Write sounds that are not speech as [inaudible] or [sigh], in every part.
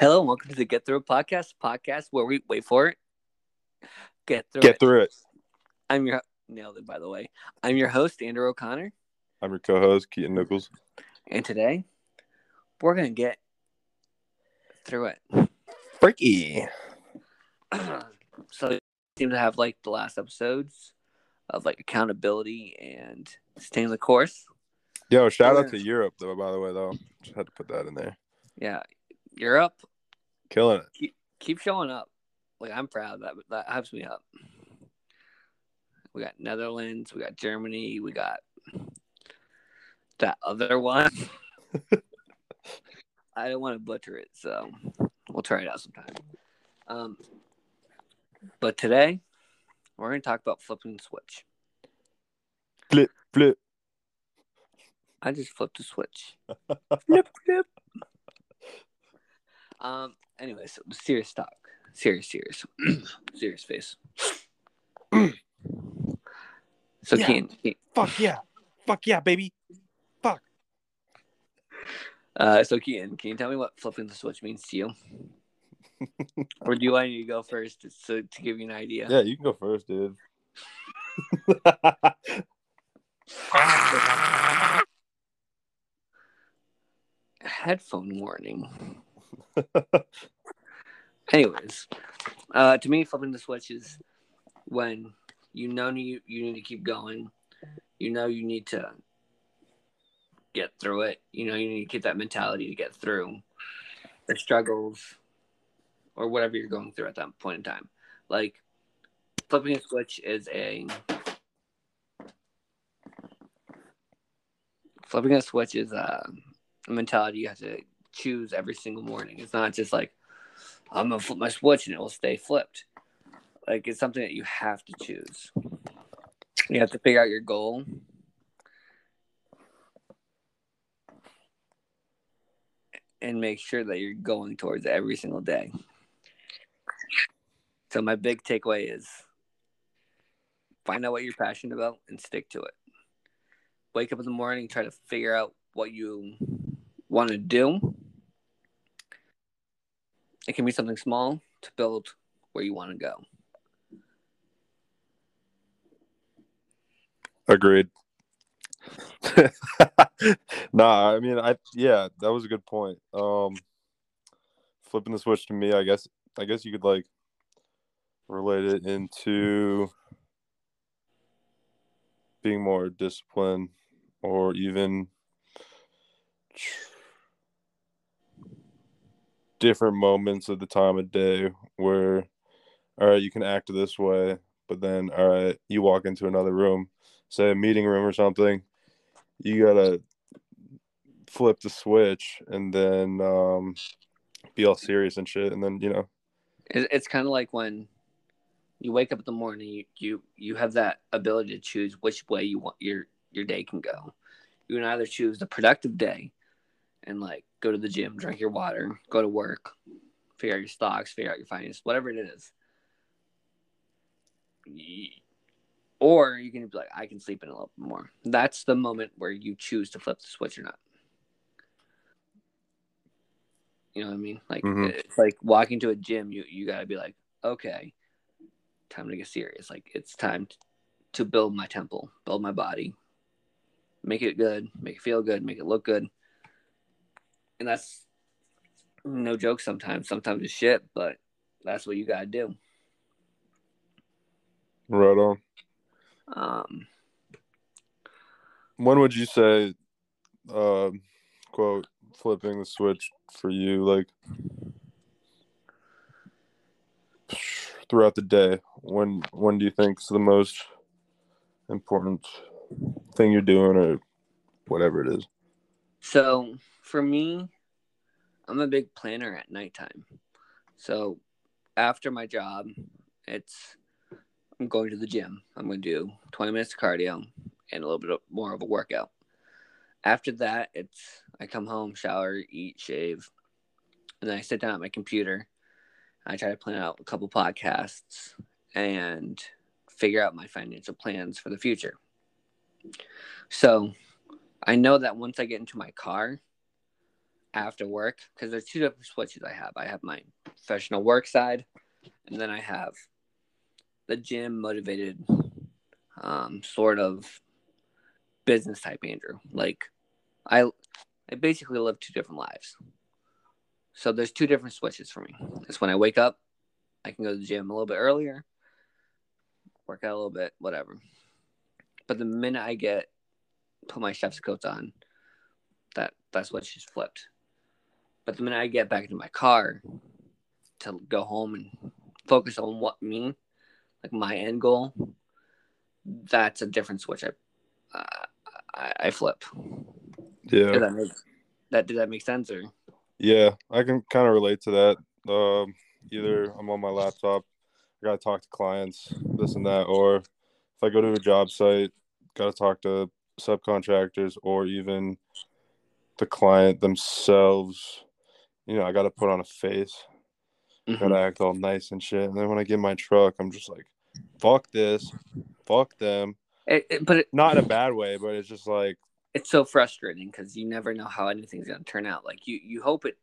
Hello, and welcome to the Get Through It podcast, podcast where we wait for it. Get through Get it. through it. I'm your nailed it by the way. I'm your host Andrew O'Connor, I'm your co-host Keaton Nichols. and today we're gonna get through it. Freaky. [clears throat] so, we seem to have like the last episodes of like accountability and staying the course. Yo, shout out to Europe though. By the way, though, just had to put that in there. Yeah, Europe, Killing it. keep showing up. Like I'm proud that that hypes me up. We got Netherlands, we got Germany, we got that other one. [laughs] I don't want to butcher it, so we'll try it out sometime. Um, but today we're going to talk about flipping the switch. Flip, flip. I just flipped the switch. [laughs] flip, flip. Um. Anyway, so serious talk. Serious, serious, [clears throat] serious face. [clears throat] so, Yeah. Keaton, Keaton- Fuck yeah. Fuck yeah, baby. Fuck. Uh, so Keaton, can you tell me what flipping the switch means to you? [laughs] or do you want me to go first, just so to give you an idea? Yeah, you can go first, dude. [laughs] [laughs] Headphone warning. [laughs] Anyways, uh, to me, flipping the switch is when you know you you need to keep going. You know you need to get through it. You know you need to keep that mentality to get through the struggles or whatever you're going through at that point in time. Like flipping a switch is a flipping a switch is a mentality you have to choose every single morning. It's not just like I'm gonna flip my switch and it will stay flipped. Like it's something that you have to choose. You have to figure out your goal. And make sure that you're going towards every single day. So my big takeaway is find out what you're passionate about and stick to it. Wake up in the morning, try to figure out what you want to do. It can be something small to build where you want to go. Agreed. [laughs] nah, I mean, I yeah, that was a good point. Um, flipping the switch to me, I guess. I guess you could like relate it into being more disciplined, or even different moments of the time of day where, all right, you can act this way, but then, all right, you walk into another room say a meeting room or something, you gotta flip the switch and then um, be all serious and shit, and then you know, it's kind of like when you wake up in the morning, you, you you have that ability to choose which way you want your your day can go. You can either choose the productive day and like go to the gym, drink your water, go to work, figure out your stocks, figure out your finance, whatever it is. Or you can be like, I can sleep in a little bit more. That's the moment where you choose to flip the switch or not. You know what I mean? Like Mhm. it's like walking to a gym. You you gotta be like, okay, time to get serious. Like it's time to build my temple, build my body, make it good, make it feel good, make it look good. And that's no joke. Sometimes, sometimes it's shit, but that's what you gotta do. right on. Um, When would you say, uh, quote, flipping the switch for you, like throughout the day? When when do you think's the most important thing you're doing, or whatever it is? So for me, I'm a big planner at nighttime. So after my job, it's I'm going to the gym. I'm going to do 20 minutes of cardio and a little bit more of a workout. After that, it's I come home, shower, eat, shave, and then I sit down at my computer. I try to plan out a couple podcasts and figure out my financial plans for the future. So I know that once I get into my car, after work because there's two different switches I have. I have my professional work side, and then I have the gym motivated, um, sort of business type Andrew. Like, I I basically live two different lives. So there's two different switches for me. It's when I wake up, I can go to the gym a little bit earlier, work out a little bit, whatever. But the minute I get put my chef's coat on, that that's what she's flipped. But the minute I get back into my car to go home and focus on what me, like my end goal, that's a different switch. I uh, I, I flip. Yeah. Did that, make, that did that make sense or? Yeah, I can kind of relate to that. Um, either I'm on my laptop, I gotta talk to clients, this and that, or if I go to a job site, gotta talk to subcontractors or even the client themselves. You know, I gotta put on a face, Mhm. gotta act all nice and shit. And then when I get in my truck, I'm just like, fuck this, fuck them. It, it- but it, Not in a bad way, but it's just like, it's so frustrating because you never know how anything's gonna turn out. Like you, you hope it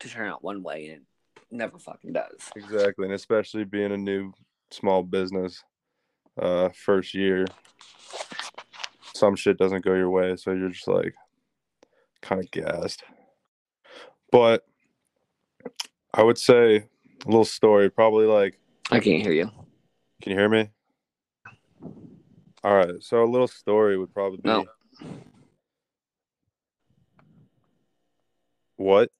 to turn out one way and it never fucking does. Exactly, and especially being a new small business, uh, first year, some shit doesn't go your way, so you're just like kind of gassed. But I would say a little story, probably like, I can't hear you. can you hear me? All right, so a little story would probably be No. what?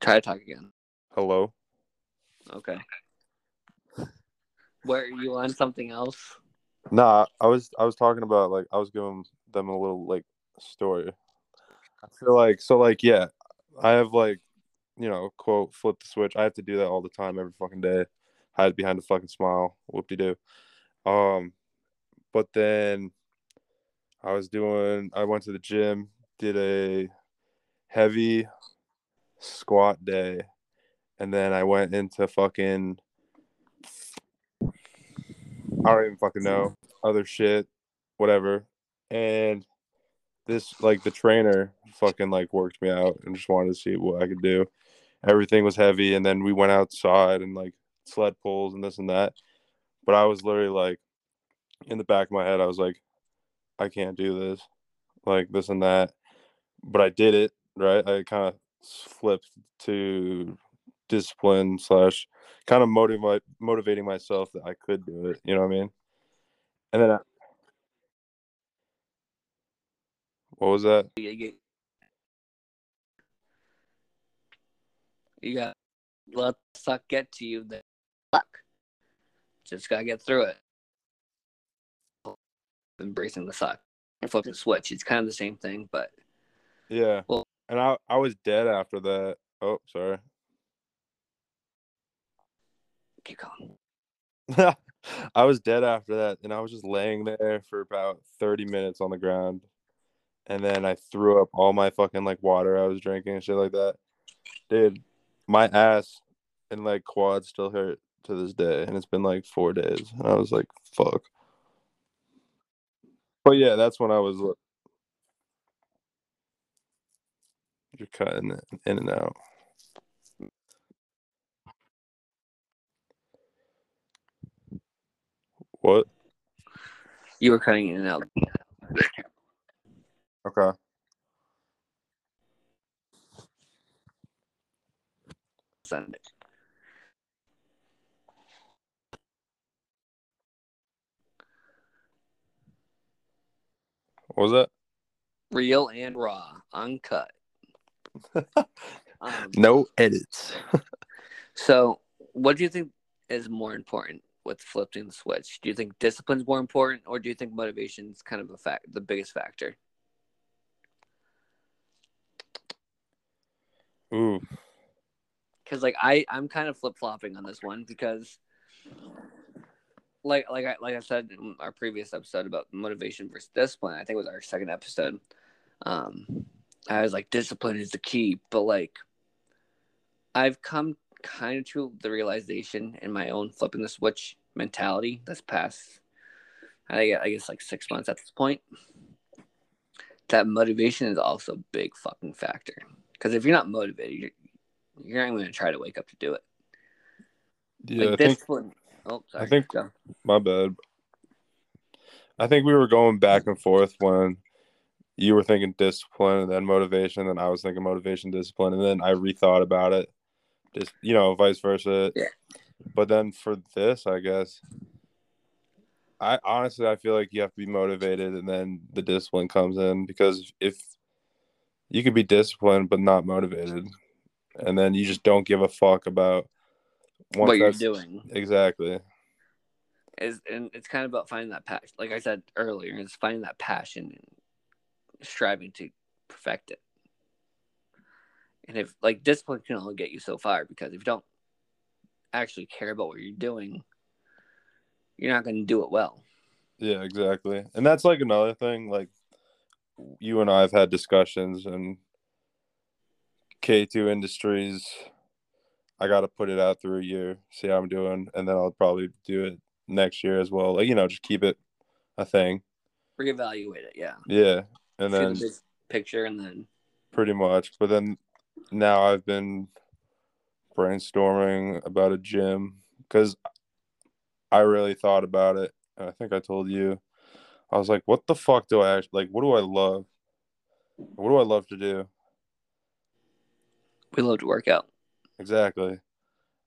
Try to talk again. Hello? Okay. Where are you on something else? Nah, I was I was talking about like I was giving them a little like story. I feel like so like yeah, I have like you know quote flip the switch. I have to do that all the time every fucking day. Hide behind a fucking smile. Whoop de doo. Um, but then I was doing. I went to the gym, did a heavy squat day, and then I went into fucking. I don't even fucking know other shit, whatever. And this like the trainer fucking like worked me out and just wanted to see what I could do. Everything was heavy, and then we went outside and like sled pulls and this and that. But I was literally like, in the back of my head, I was like, I can't do this, like this and that. But I did it, right? I kind of flipped to discipline slash kind of motivate motivating myself that I could do it. You know what I mean? And then I, what was that? You get. You got let the suck get to you. Then fuck. Just gotta get through it. Embracing the suck and flip the switch. It's kind of the same thing, but Yeah. Well- and I I was dead after that. Oh, sorry. keep going. [laughs] I was dead after that, and I was just laying there for about thirty minutes on the ground, and then I threw up all my fucking like water I was drinking and shit like that. Dude, my ass and like quad still hurt to this day, and it's been like four days, and I was like, "Fuck." But yeah, that's when I was. You're cutting in and out. What? You were cutting in and out. Okay. Sunday. What was that? Real and raw, uncut. Um, [laughs] No edits. [laughs] So, what do you think is more important with flipping the switch? Do you think discipline's more important, or do you think motivation's kind of a fact, the biggest factor? Ooh. Because like I, I'm kind of flip flopping on this one because, like, like I like I said in our previous episode about motivation versus discipline. I think it was our second episode. Um, I was like, discipline is the key, but like, I've come kind of to the realization in my own flipping the switch mentality this past, I guess, I guess like six months at this point, that motivation is also a big fucking factor. Because if you're not motivated, you're, you're not going to try to wake up to do it. Yeah, like I think discipline. oh, sorry. I think- Go. my bad. I think we were going back and forth when you were thinking discipline and then motivation, and I was thinking motivation, discipline, and then I rethought about it. Just you know, vice versa. Yeah. But then for this, I guess, I honestly I feel like you have to be motivated, and then the discipline comes in because if you could be disciplined but not motivated, and then you just don't give a fuck about what you're doing Exactly. is, and it's kind of about finding that passion. Like I said earlier, it's finding that passion and striving to perfect it. And if like discipline can only get you so far because if you don't actually care about what you're doing, you're not going to do it well. Yeah, exactly. And that's like another thing. Like you and I have had discussions and K2 Industries, I got to put it out through a year, see how I'm doing. And then I'll probably do it next year as well. Like, you know, just keep it a thing. Reevaluate it, yeah. Yeah. And See then the picture, and then pretty much. But then now I've been brainstorming about a gym because I really thought about it. And I think I told you, I was like, what the fuck do I actually like? What do I love? What do I love to do? we love to work out. Exactly.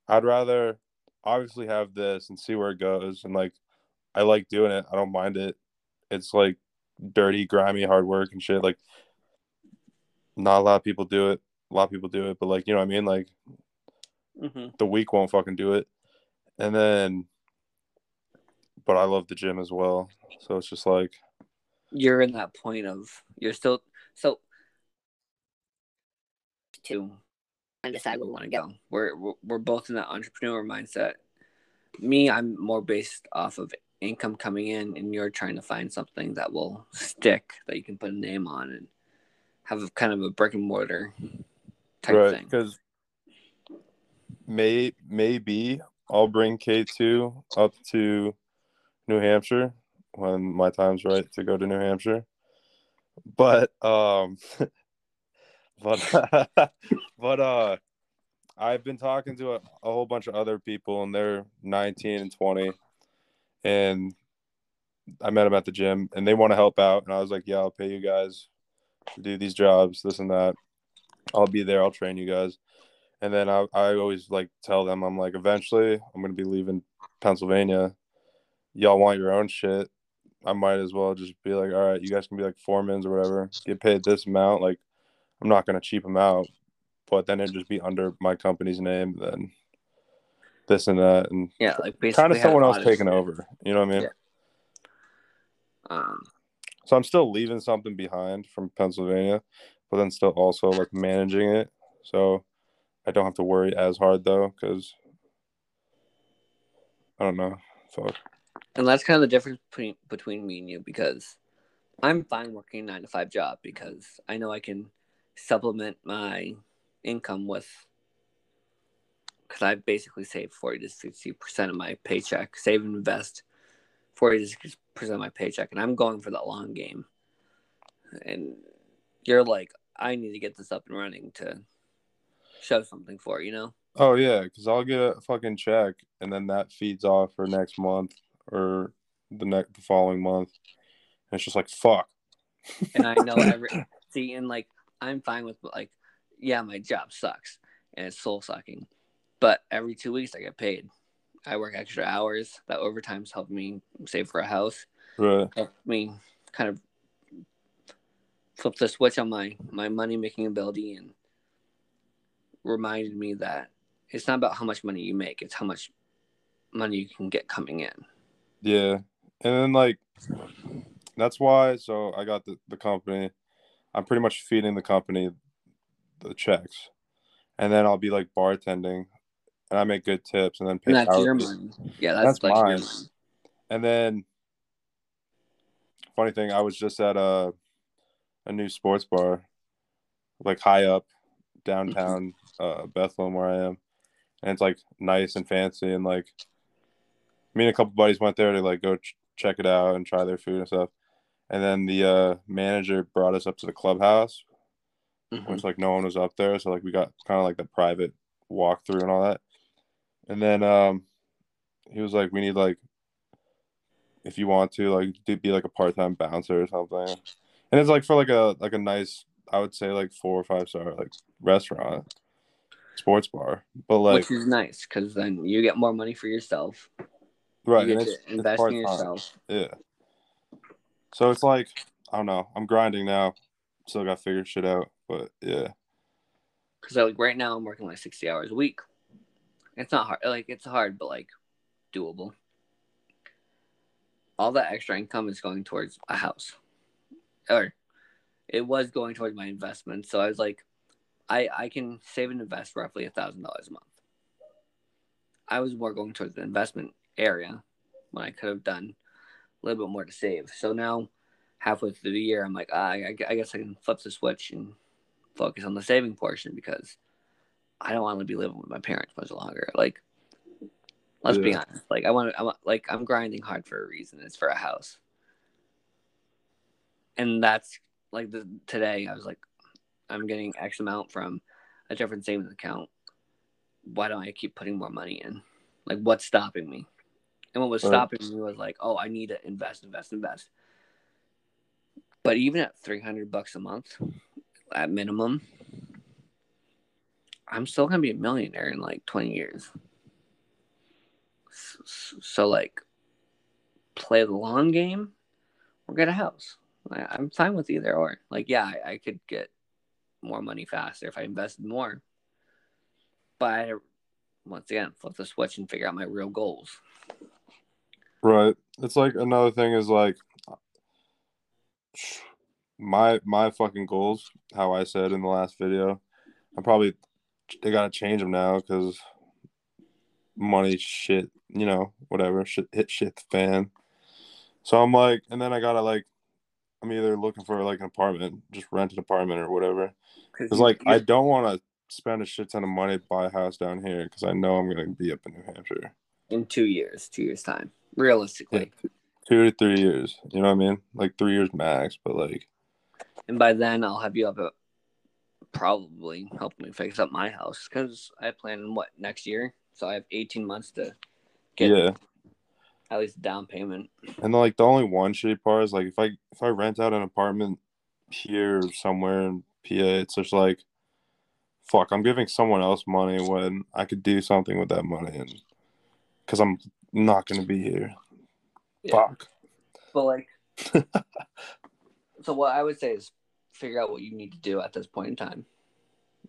I'd rather obviously have this and see where it goes. And like, I like doing it. I don't mind it. It's like dirty, grimy, hard work and shit. Like, not a lot of people do it. A lot of people do it, but like, you know what I mean? Like, hmm the weak won't fucking do it. And then, but I love the gym as well. So it's just like, You're in that point of you're still so to and decide where we want to go. We're, we're we're both in that entrepreneur mindset. Me, I'm more based off of income coming in, and you're trying to find something that will stick that you can put a name on and have a, kind of a brick and mortar type right? thing. Because may maybe I'll bring K two up to New Hampshire when my time's right to go to New Hampshire. But um, [laughs] but [laughs] but uh, I've been talking to a, a whole bunch of other people, and they're 19 and 20, and I met them at the gym, and they want to help out, and I was like, yeah, I'll pay you guys to do these jobs, this and that. I'll be there. I'll train you guys. And then I, I always like tell them, I'm like, eventually I'm going to be leaving Pennsylvania. Y'all want your own shit. I might as well just be like, all right, you guys can be like foremans or whatever. Get paid this amount. Like, I'm not going to cheap them out, but then it'd just be under my company's name. Then this and that. And Yeah, like basically kind of someone else taking over. You know what I mean? Yeah. Um, So I'm still leaving something behind from Pennsylvania, but then still also like managing it. So I don't have to worry as hard though, because I don't know. Fuck. And that's kind of the difference between between me and you because I'm fine working a nine to five job because I know I can supplement my income with because I basically save forty to sixty percent of my paycheck, save and invest forty to sixty percent of my paycheck, and I'm going for the long game. And you're like, I need to get this up and running to show something for you know. Oh yeah, because I'll get a fucking check, and then that feeds off for next month or the next the following month. And it's just like fuck. and I know [laughs] every see and like I'm fine with like yeah my job sucks and it's soul sucking, but every two weeks I get paid. I work extra hours. That overtime's helped me save for a house. Right. Helped me kind of flip the switch on my my money making ability and reminded me that it's not about how much money you make; it's how much money you can get coming in. Yeah. And then like that's why so I got the, the company. I'm pretty much feeding the company the checks. And then I'll be like bartending and I make good tips and then pay And that's your money. Yeah, that's, That's like your mine. money. And then funny thing, I was just at a a new sports bar, like high up downtown uh Bethlehem where I am. And it's like nice and fancy and like me and a couple buddies went there to like go ch- check it out and try their food and stuff. And then the uh manager brought us up to the clubhouse Mhm. which like no one was up there, so like we got kind of like the private walkthrough and all that. And then um, he was like, "We need like, if you want to, like, do be like a part time bouncer or something." And it's like for like a like a nice, I would say like four or five star like restaurant, sports bar, but like Which is nice because then you get more money for yourself. Right, you get to invest in yourself. Yeah. So it's like I don't know. I'm grinding now. Still got to figure shit out, but yeah. Because like right now I'm working like sixty hours a week. It's not hard. Like it's hard, but like doable. All that extra income is going towards a house, or it was going towards my investment. So I was like, I I can save and invest roughly a thousand dollars a month. I was more going towards the investment area when I could have done a little bit more to save. So now, halfway through the year, I'm like, ah, I, I guess I can flip the switch and focus on the saving portion because I don't want to be living with my parents much longer. Like, let's be honest. Like, I want to. I want, like, I'm grinding hard for a reason. It's for a house, and that's like the today. I was like, I'm getting X amount from a different savings account. Why don't I keep putting more money in? Like, what's stopping me? And what was Right. stopping me was like, oh, I need to invest, invest, invest. But even at 300 bucks a month, at minimum, I'm still gonna be a millionaire in like 20 years. S- s- So like, play the long game or get a house. I- I'm fine with either or. Like, yeah, I, I could get more money faster if I invested more. But I, once again, flip the switch and figure out my real goals. Right. It's like another thing is like my my fucking goals. How I said in the last video, I'm probably they gotta change them now because money shit. You know, whatever shit hit shit the fan. So I'm like, and then I gotta like, I'm either looking for like an apartment, just rent an apartment or whatever. Because like I don't want to spend a shit ton of money to buy a house down here because I know I'm gonna be up in New Hampshire in two years, two years time, realistically. two to three years. You know what I mean? Like three years max, but like And by then, I'll have you up probably helping me fix up my house because I plan on what next year. So I have 18 months to get yeah. at least down payment. And like the only one shitty part is like if I if I rent out an apartment here somewhere in PA, it's just like fuck, I'm giving someone else money when I could do something with that money and because I'm not gonna be here. Yeah. Fuck. But like, [laughs] so what I would say is figure out what you need to do at this point in time.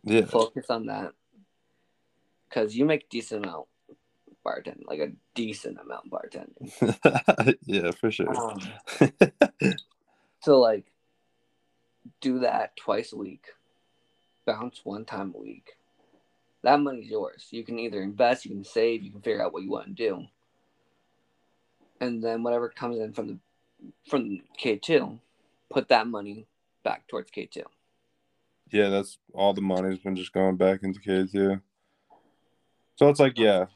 Yeah. Focus on that because you make decent amount bartending, like a decent amount bartending. [laughs] yeah, for sure. Um, [laughs] so like, do that twice a week, bounce one time a week. That money's yours. You can either invest, you can save, you can figure out what you want to do, and then whatever comes in from the from K two, put that money back towards K two. Yeah, that's all the money's been just going back into K2. So it's like, yeah.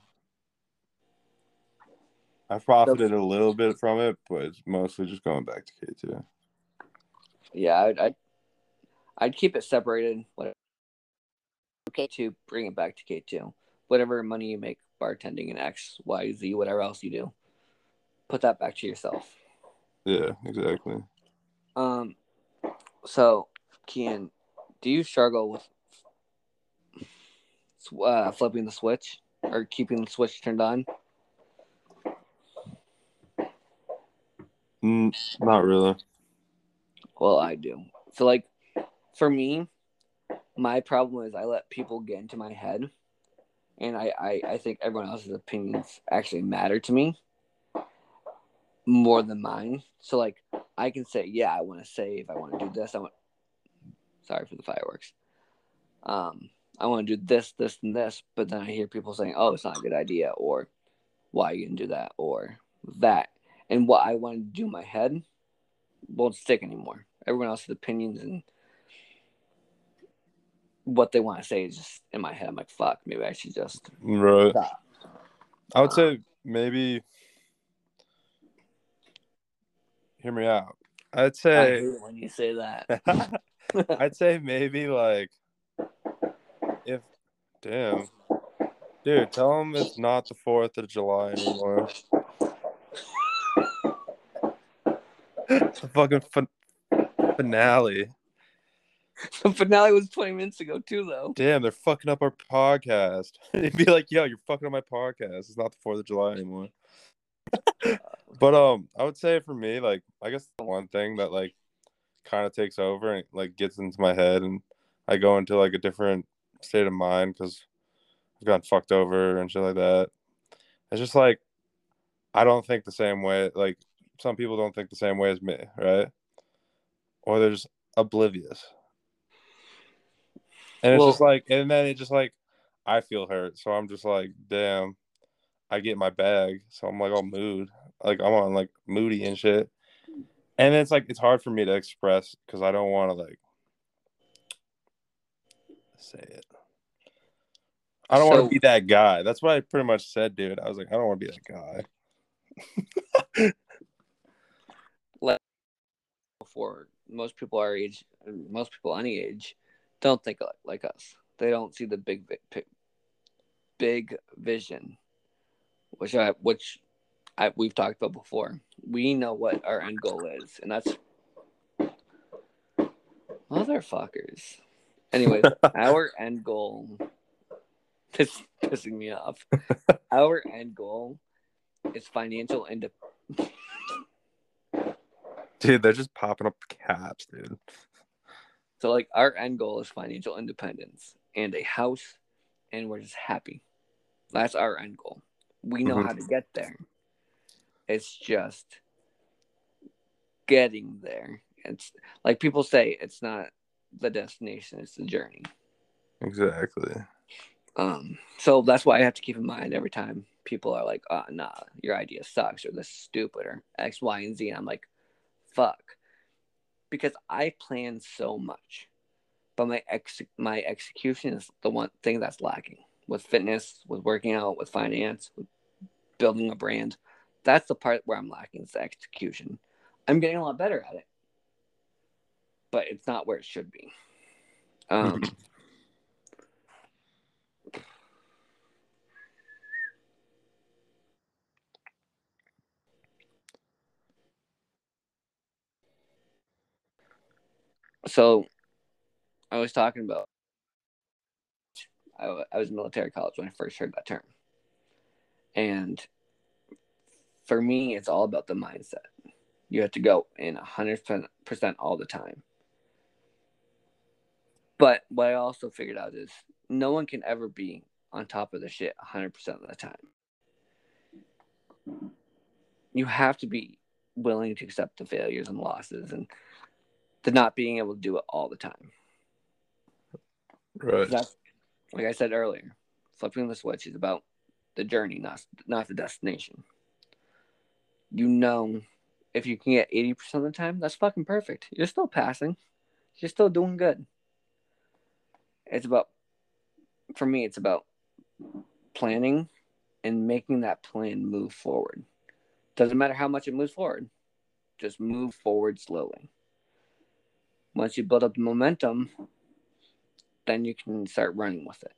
I've profited a little bit from it, but it's mostly just going back to K2. Yeah, I'd, I'd I'd keep it separated. Whatever. K two, bring it back to K two. Whatever money you make bartending in X, Y, Z, whatever else you do, put that back to yourself. Yeah, exactly. Um, so Kian, do you struggle with uh, flipping the switch or keeping the switch turned on? Mm, not really. Well, I do. So, like, for me, my problem is I let people get into my head, and I, I, I think everyone else's opinions actually matter to me more than mine. So, like, I can say, yeah, I want to save, I want to do this, I want. Sorry for the fireworks. Um, I want to do this, this, and this, but then I hear people saying, "Oh, it's not a good idea," or "Why you didn't do that?" or that, and what I want to do in my head won't stick anymore. Everyone else's opinions and what they want to say is just in my head. I'm like, fuck, maybe I should just Right. stop. I would say um, maybe. Hear me out. I'd say. when you say that. [laughs] I'd say maybe like if damn. Dude, tell them it's not the 4th of July anymore. [laughs] It's the fucking fin- finale. [laughs] the finale was 20 minutes ago too, though. Damn, they're fucking up our podcast. [laughs] It'd be like, yo, you're fucking up my podcast. It's not the 4th of July anymore. [laughs] but um, I would say for me, like, I guess the one thing that like kind of takes over and like gets into my head, and I go into like a different state of mind because I've gotten fucked over and shit like that. It's just like I don't think the same way. Like some people don't think the same way as me, right? Or they're just oblivious. And it's Well- just like, and then it just like, I feel hurt. So I'm just like, damn, I get my bag. So I'm like all mood. Like I'm on like moody and shit. And it's like, it's hard for me to express because I don't want to like say it. I don't want to be that guy. That's what I pretty much said, dude. I was like, I don't want to be that guy. [laughs] Before most people our age, most people any age, don't think like, like us. They don't see the big, big, big, vision, which I, which I, we've talked about before. We know what our end goal is, and that's motherfuckers. Anyways, [laughs] our end goal. This is pissing me off. [laughs] our end goal is financial independence. Dude, they're just popping up caps, dude. So like our end goal is financial independence and a house and we're just happy. That's our end goal. We know Mhm. how to get there. It's just getting there. It's like people say it's not the destination, it's the journey. Exactly. Um so that's why I have to keep in mind every time people are like, "Oh, nah, your idea sucks or this is stupid or X, Y, and Z." And I'm like, "Fuck." Because I plan so much. But my ex my execution is the one thing that's lacking. With fitness, with working out, with finance, with building a brand. That's the part where I'm lacking is the execution. I'm getting a lot better at it. But it's not where it should be. Um [laughs] so I was talking about I, was in military college when I first heard that term. And for me, it's all about the mindset. You have to go in 100% all the time. But what I also figured out is no one can ever be on top of the shit 100% of the time. You have to be willing to accept the failures and losses and the not being able to do it all the time. Right. Like I said earlier, flipping the switch is about the journey, not not the destination. You know, if you can get eighty percent of the time, that's fucking perfect. You're still passing. You're still doing good. It's about, for me, it's about planning and making that plan move forward. Doesn't matter how much it moves forward, just move forward slowly. Once you build up the momentum, then you can start running with it.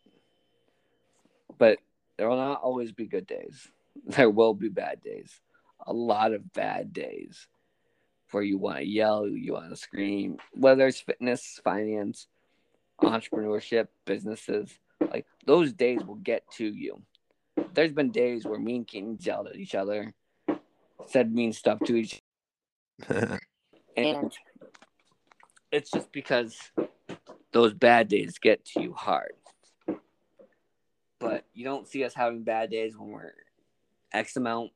But there will not always be good days. [laughs] There will be bad days. A lot of bad days where you want to yell, you want to scream, whether it's fitness, finance, entrepreneurship, businesses. Like those days will get to you. There's been days where me and Keaton yelled at each other, said mean stuff to each [laughs] and it's just because those bad days get to you hard. But you don't see us having bad days when we're X amount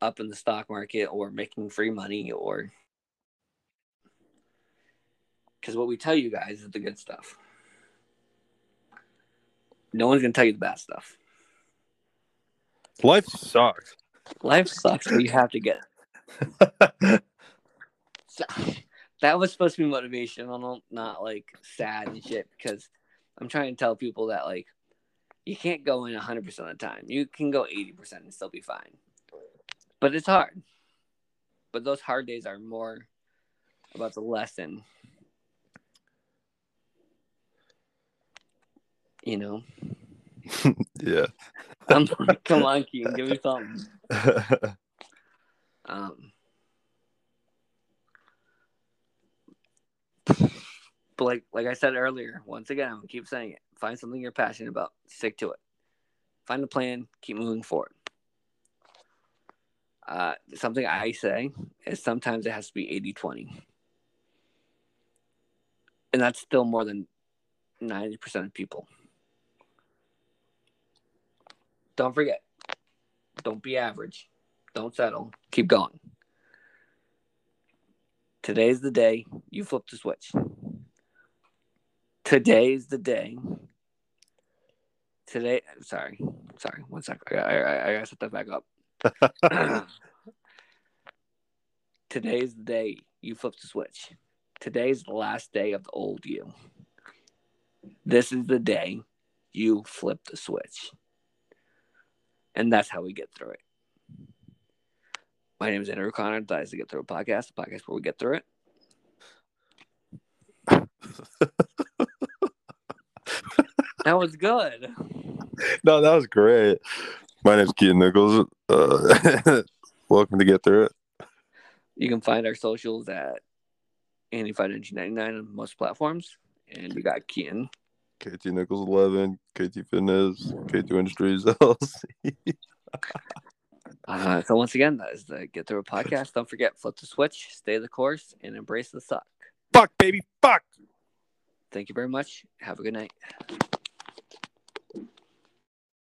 up in the stock market or making free money or because what we tell you guys is the good stuff. No one's gonna tell you the bad stuff. Life sucks. Life sucks, but you have to get [laughs] So, that was supposed to be motivational, not like sad and shit. Because I'm trying to tell people that like you can't go in 100 percent of the time. You can go 80 percent and still be fine. But it's hard. But those hard days are more about the lesson. You know. [laughs] yeah. I'm like, come on, Keen, give me something. [laughs] um. Like like I said earlier, once again, I'm keep saying it. Find something you're passionate about, stick to it. Find a plan, keep moving forward. Uh, something I say is sometimes it has to be 80 20. And that's still more than 90% of people. Don't forget, don't be average. Don't settle. Keep going. Today's the day you flip the switch. Today's the day. Today, sorry, sorry, one sec. I, I, I, gotta set that back up. [laughs] Today's the day you flip the switch. Today's the last day of the old you. This is the day you flip the switch. And that's how we get through it. My name is Andrew Connor. That is the Get Through It podcast, the podcast where we get through it. [laughs] That was good. no, that was great. My name's Keaton Nichols. Uh, [laughs] welcome to Get Through It. You can find our socials at Andy Five Ninety Nine on most platforms, and we got Keaton. KT Nichols 11, KT Fitness, K2 Industries [laughs] LLC. Uh, so once again, that is the Get Through It podcast. Don't forget, flip the switch, stay the course, and embrace the suck. Fuck, baby, fuck. Thank you very much. Have a good night.